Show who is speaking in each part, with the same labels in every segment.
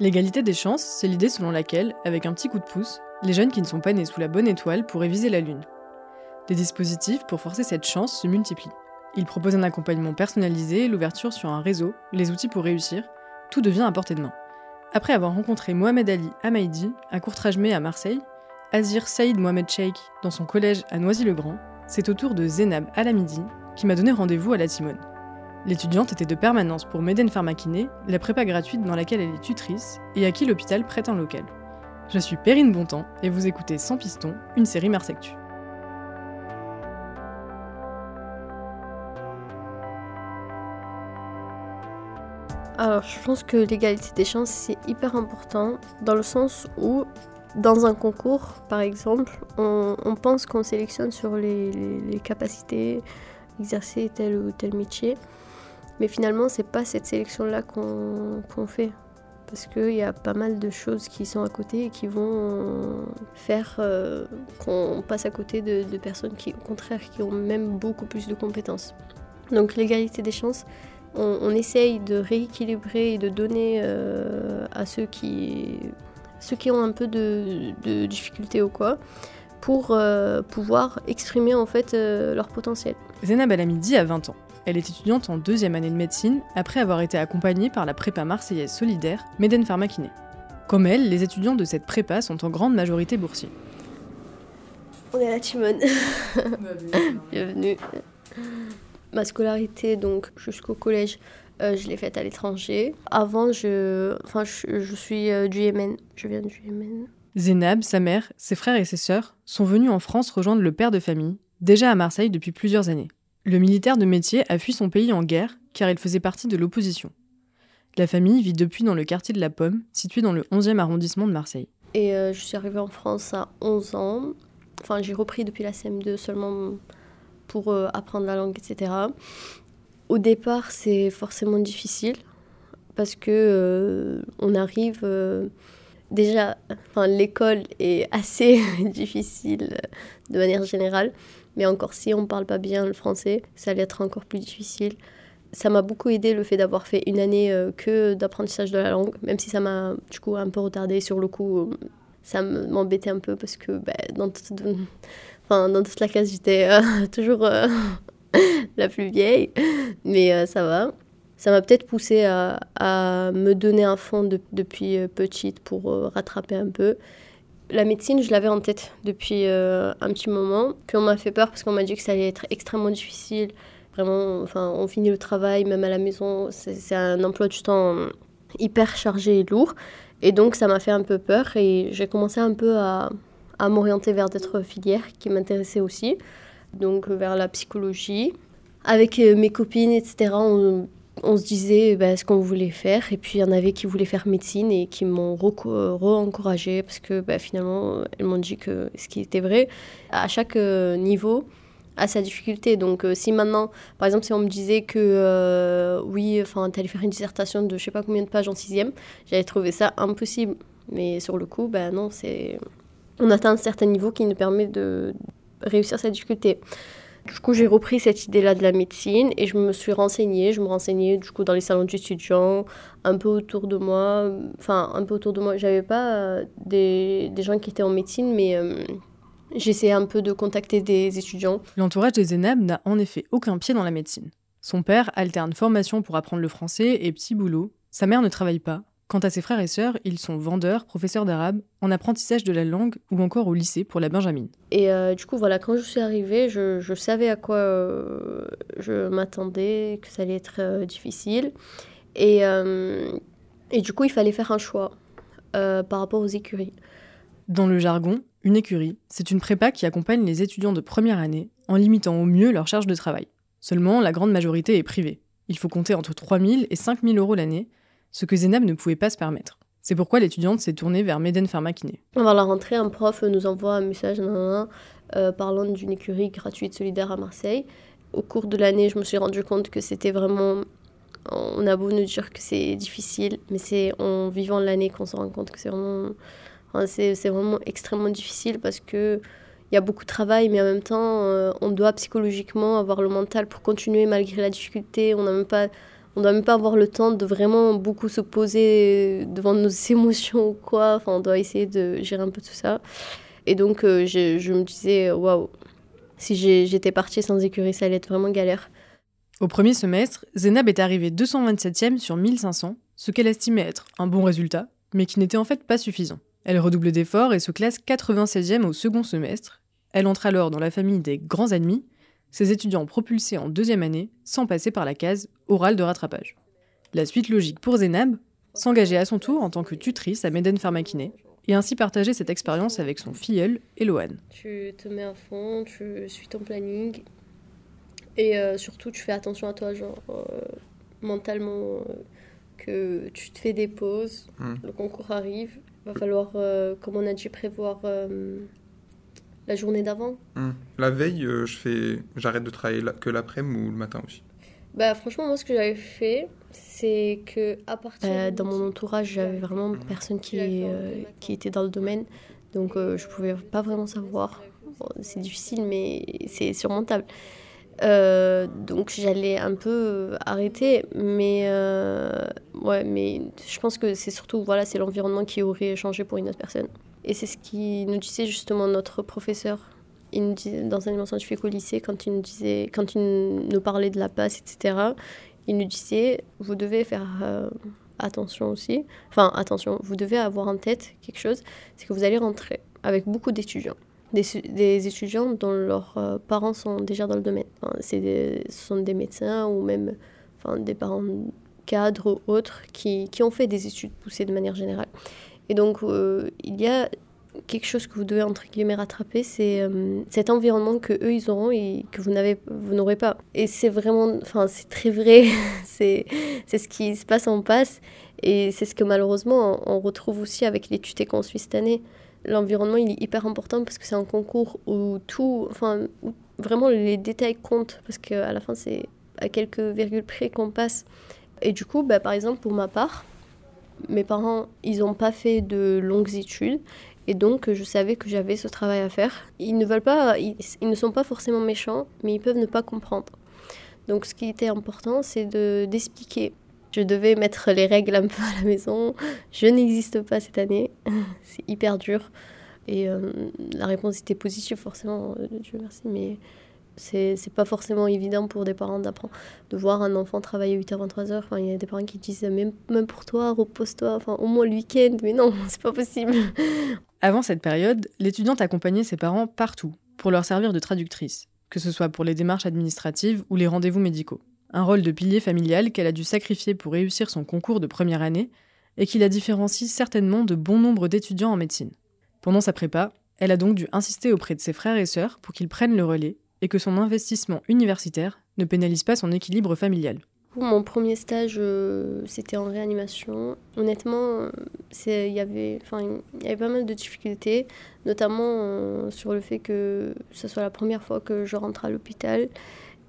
Speaker 1: L'égalité des chances, c'est l'idée selon laquelle, avec un petit coup de pouce, les jeunes qui ne sont pas nés sous la bonne étoile pourraient viser la Lune. Des dispositifs pour forcer cette chance se multiplient. Ils proposent un accompagnement personnalisé, l'ouverture sur un réseau, les outils pour réussir, tout devient à portée de main. Après avoir rencontré Mohamed Ali Amaidi à Courtrajmé à Marseille, Azir Saïd Mohamed Sheikh dans son collège à Noisy-le-Grand, c'est au tour de Zénab Alamidi qui m'a donné rendez-vous à la Timone. L'étudiante était de permanence pour Meden Pharmakiné, la prépa gratuite dans laquelle elle est tutrice et à qui l'hôpital prête un local. Je suis Perrine Bontemps et vous écoutez Sans Piston, une série Marsectu.
Speaker 2: Alors, je pense que l'égalité des chances, c'est hyper important dans le sens où, dans un concours, par exemple, on, pense qu'on sélectionne sur les, capacités, exercer tel ou tel métier. Mais finalement, c'est pas cette sélection-là qu'on fait. Parce qu'il y a pas mal de choses qui sont à côté et qui vont faire euh, qu'on passe à côté de, de personnes qui, au contraire, qui ont même beaucoup plus de compétences. Donc l'égalité des chances, on, essaye de rééquilibrer et de donner euh, à ceux qui, ceux qui ont un peu de, difficultés ou quoi, pour euh, pouvoir exprimer en fait leur potentiel.
Speaker 1: Zénab Alamidi a 20 ans. Elle est étudiante en deuxième année de médecine après avoir été accompagnée par la prépa marseillaise solidaire Meden Pharmakiné. Comme elle, les étudiants de cette prépa sont en grande majorité boursiers.
Speaker 2: On est à la Timone. Bienvenue. Ma scolarité, donc jusqu'au collège, euh, je l'ai faite à l'étranger. Avant, je, enfin, je, suis euh, du Yémen. Je viens du Yémen.
Speaker 1: Zénab, sa mère, ses frères et ses sœurs sont venus en France rejoindre le père de famille, déjà à Marseille depuis plusieurs années. Le militaire de métier a fui son pays en guerre car il faisait partie de l'opposition. La famille vit depuis dans le quartier de la Pomme, situé dans le 11e arrondissement de Marseille.
Speaker 2: Et euh, je suis arrivée en France à 11 ans. Enfin, j'ai repris depuis la CM2 seulement pour euh, apprendre la langue, etc. Au départ, c'est forcément difficile parce que euh, on arrive déjà, enfin l'école est assez difficile de manière générale, mais encore si on ne parle pas bien le français, ça allait être encore plus difficile. Ça m'a beaucoup aidé le fait d'avoir fait une année que d'apprentissage de la langue, même si ça m'a du coup un peu retardé sur le coup. Ça m'embêtait un peu parce que bah, dans, dans toute la classe, j'étais euh, toujours euh, la plus vieille, mais euh, ça va. Ça m'a peut-être poussé à, me donner un fond depuis petite pour rattraper un peu. La médecine, je l'avais en tête depuis un petit moment, qu'on m'a fait peur parce qu'on m'a dit que ça allait être extrêmement difficile. Vraiment, enfin, on finit le travail, même à la maison, c'est un emploi du temps hyper chargé et lourd. Et donc, ça m'a fait un peu peur et j'ai commencé un peu à, m'orienter vers d'autres filières qui m'intéressaient aussi, donc vers la psychologie. Avec euh, mes copines, etc., on, se disait bah, ce qu'on voulait faire. Et puis il y en avait qui voulaient faire médecine et qui m'ont re-encouragé parce que bah, finalement, elles m'ont dit que ce qui était vrai, à chaque euh, niveau, a sa difficulté. Donc euh, si maintenant, par exemple, si on me disait que oui, enfin, tu allais faire une dissertation de je sais pas combien de pages en sixième, j'allais trouver ça impossible. Mais sur le coup, ben non, c'est on atteint un certain niveau qui nous permet de réussir cette difficulté. Du coup, j'ai repris cette idée-là de la médecine et je me suis renseignée. Je me renseignais du coup dans les salons d'étudiants, un peu autour de moi. Enfin, un peu autour de moi. J'avais pas euh, des, des, gens qui étaient en médecine, mais euh, j'essayais un peu de contacter des étudiants.
Speaker 1: L'entourage de Zénab n'a en effet aucun pied dans la médecine. Son père alterne formation pour apprendre le français et petit boulot. Sa mère ne travaille pas. Quant à ses frères et sœurs, ils sont vendeurs, professeurs d'arabe, en apprentissage de la langue ou encore au lycée pour la Benjamine.
Speaker 2: Et euh, du coup, voilà, quand je suis arrivée, je, savais à quoi euh, je m'attendais, que ça allait être euh, difficile. Et, et du coup, il fallait faire un choix par rapport aux écuries.
Speaker 1: Dans le jargon, une écurie, c'est une prépa qui accompagne les étudiants de première année en limitant au mieux leur charge de travail. Seulement, la grande majorité est privée. Il faut compter entre 3 000 et 5 000 euros l'année, ce que Zénab ne pouvait pas se permettre. C'est pourquoi l'étudiante s'est tournée vers Meden Pharmakiné.
Speaker 2: Avant la rentrée, un prof nous envoie un message euh, parlant d'une écurie gratuite solidaire à Marseille. Au cours de l'année, je me suis rendu compte que c'était vraiment. On a beau nous dire que c'est difficile, mais c'est en vivant l'année qu'on se rend compte que c'est vraiment. c'est, vraiment extrêmement difficile parce que il y a beaucoup de travail, mais en même temps, euh, on doit psychologiquement avoir le mental pour continuer malgré la difficulté. On n'a même pas on doit même pas avoir le temps de vraiment beaucoup se poser devant nos émotions ou quoi. Enfin, on doit essayer de gérer un peu tout ça. Et donc, euh, je, je, me disais, waouh, si j'étais partie sans écurie, ça allait être vraiment galère.
Speaker 1: Au premier semestre, Zénab est arrivée 227e sur 1500, ce qu'elle estimait être un bon résultat, mais qui n'était en fait pas suffisant. Elle redouble d'efforts et se classe 96e au second semestre. Elle entre alors dans la famille des grands admis, ses étudiants propulsés en deuxième année sans passer par la case orale de rattrapage. La suite logique pour Zénab, s'engager à son tour en tant que tutrice à Meden Pharmakiné et ainsi partager cette expérience avec son filleul, Eloane.
Speaker 2: Tu te mets à fond, tu suis ton planning et euh, surtout tu fais attention à toi, genre euh, mentalement, euh, que tu te fais des pauses, hmm. le concours arrive, va falloir, comme on a dit, prévoir la journée d'avant.
Speaker 3: Hmm. La veille, je fais, j'arrête de travailler que l'après-midi ou le matin aussi.
Speaker 2: Bah franchement moi ce que j'avais fait c'est que à partir euh, dans mon entourage j'avais vraiment personne qui euh, qui était dans le domaine. Donc euh, je pouvais pas vraiment savoir. C'est difficile mais c'est surmontable. Donc j'allais un peu arrêter. Mais ouais mais je pense que c'est surtout voilà c'est l'environnement qui aurait changé pour une autre personne et c'est ce qui nous disait justement notre professeur un scientifique au lycée, quand il nous, disait, quand il nous parlait de la passe, etc., il nous disait, vous devez faire euh, attention aussi, enfin attention, vous devez avoir en tête quelque chose, c'est que vous allez rentrer avec beaucoup d'étudiants. Des, des, étudiants dont leurs euh, parents sont déjà dans le domaine. Enfin, ce sont des médecins ou même enfin, des parents cadres ou autres qui, qui, ont fait des études poussées de manière générale. Et donc, euh, il y a quelque chose que vous devez entre guillemets rattraper, c'est euh, cet environnement que eux ils auront et que vous n'aurez pas. Et c'est vraiment, enfin c'est très vrai, c'est ce qui se passe en passe et c'est ce que malheureusement on, retrouve aussi avec les tutés qu'on suit cette année. L'environnement il est hyper important parce que c'est un concours où tout, enfin vraiment les détails comptent parce qu'à la fin c'est à quelques virgules près qu'on passe. Et du coup, bah, par exemple pour ma part, mes parents, ils n'ont pas fait de longues études et donc, je savais que j'avais ce travail à faire. Ils ne veulent pas, ils, ne sont pas forcément méchants, mais ils peuvent ne pas comprendre. Donc, ce qui était important, c'est de d'expliquer. Je devais mettre les règles un peu à la maison. Je n'existe pas cette année. c'est hyper dur. Et euh, la réponse était positive, forcément, euh, Dieu merci. Mais c'est pas forcément évident pour des parents d'apprendre de voir un enfant travailler 8h 23h enfin il y a des parents qui disent même même pour toi repose-toi. Enfin au moins le week-end. Mais non c'est pas possible.
Speaker 1: Avant cette période l'étudiante accompagnait ses parents partout pour leur servir de traductrice que ce soit pour les démarches administratives ou les rendez-vous médicaux. Un rôle de pilier familial qu'elle a dû sacrifier pour réussir son concours de première année et qui la différencie certainement de bon nombre d'étudiants en médecine. Pendant sa prépa elle a donc dû insister auprès de ses frères et sœurs pour qu'ils prennent le relais et que son investissement universitaire ne pénalise pas son équilibre familial.
Speaker 2: Mon premier stage, euh, c'était en réanimation. Honnêtement, il y avait pas mal de difficultés, notamment euh, sur le fait que ce soit la première fois que je rentre à l'hôpital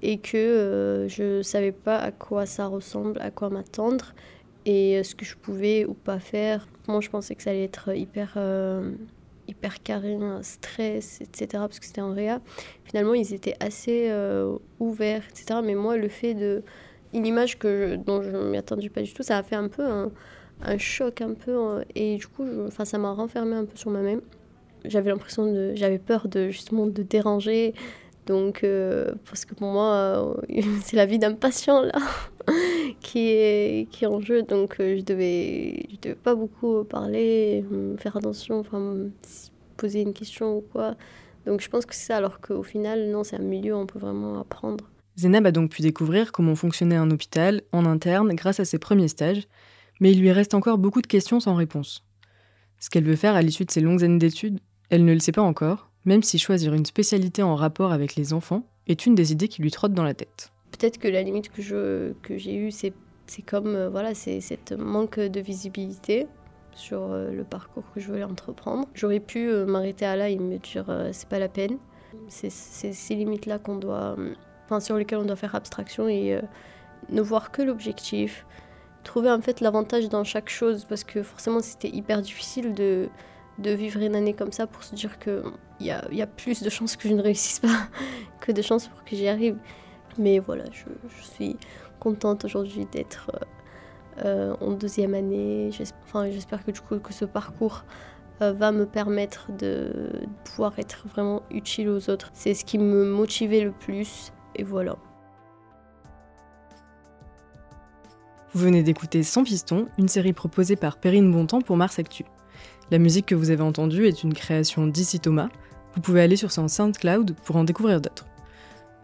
Speaker 2: et que euh, je ne savais pas à quoi ça ressemble, à quoi m'attendre et ce que je pouvais ou pas faire. Moi, je pensais que ça allait être hyper hyper carré, stress, etc. parce que c'était en réa. Finalement, ils étaient assez euh, ouverts, etc. Mais moi, le fait de. Une image que dont je ne m'y attendais pas du tout, ça a fait un peu un, choc, un peu. Euh, et du coup, ça m'a renfermé un peu sur moi-même. J'avais l'impression de. J'avais peur de justement de déranger. Donc, euh, parce que pour moi, c'est la vie d'un patient là qui, est, qui en jeu. Donc, je devais, je devais pas beaucoup parler, faire attention, enfin, poser une question ou quoi. Donc, je pense que c'est ça, alors qu'au final, non, c'est un milieu où on peut vraiment apprendre.
Speaker 1: Zénab a donc pu découvrir comment fonctionnait un hôpital en interne grâce à ses premiers stages, mais il lui reste encore beaucoup de questions sans réponse. Ce qu'elle veut faire à l'issue de ses longues années d'études, elle ne le sait pas encore, même si choisir une spécialité en rapport avec les enfants est une des idées qui lui trotte dans la tête.
Speaker 2: Peut-être que la limite que, je, que j'ai eue, c'est, comme euh, voilà, c'est cette manque de visibilité sur euh, le parcours que je voulais entreprendre. J'aurais pu euh, m'arrêter à là et me dire c'est pas la peine. C'est, ces limites-là qu'on doit, enfin, sur lesquelles on doit faire abstraction et ne voir que l'objectif. Trouver en fait l'avantage dans chaque chose parce que forcément c'était hyper difficile de, de vivre une année comme ça pour se dire qu'il y y a plus de chances que je ne réussisse pas que de chances pour que j'y arrive. Mais voilà, je, suis contente aujourd'hui d'être en deuxième année. J'espère que que ce parcours va me permettre de pouvoir être vraiment utile aux autres. C'est ce qui me motivait le plus et voilà.
Speaker 1: Vous venez d'écouter Sans Piston, une série proposée par Perrine Bontemps pour Mars Actu. La musique que vous avez entendue est une création d'Ici Thomas. Vous pouvez aller sur son SoundCloud pour en découvrir d'autres.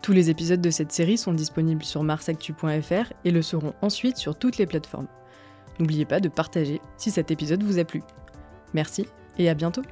Speaker 1: Tous les épisodes de cette série sont disponibles sur marsactu.fr et le seront ensuite sur toutes les plateformes. N'oubliez pas de partager si cet épisode vous a plu. Merci et à bientôt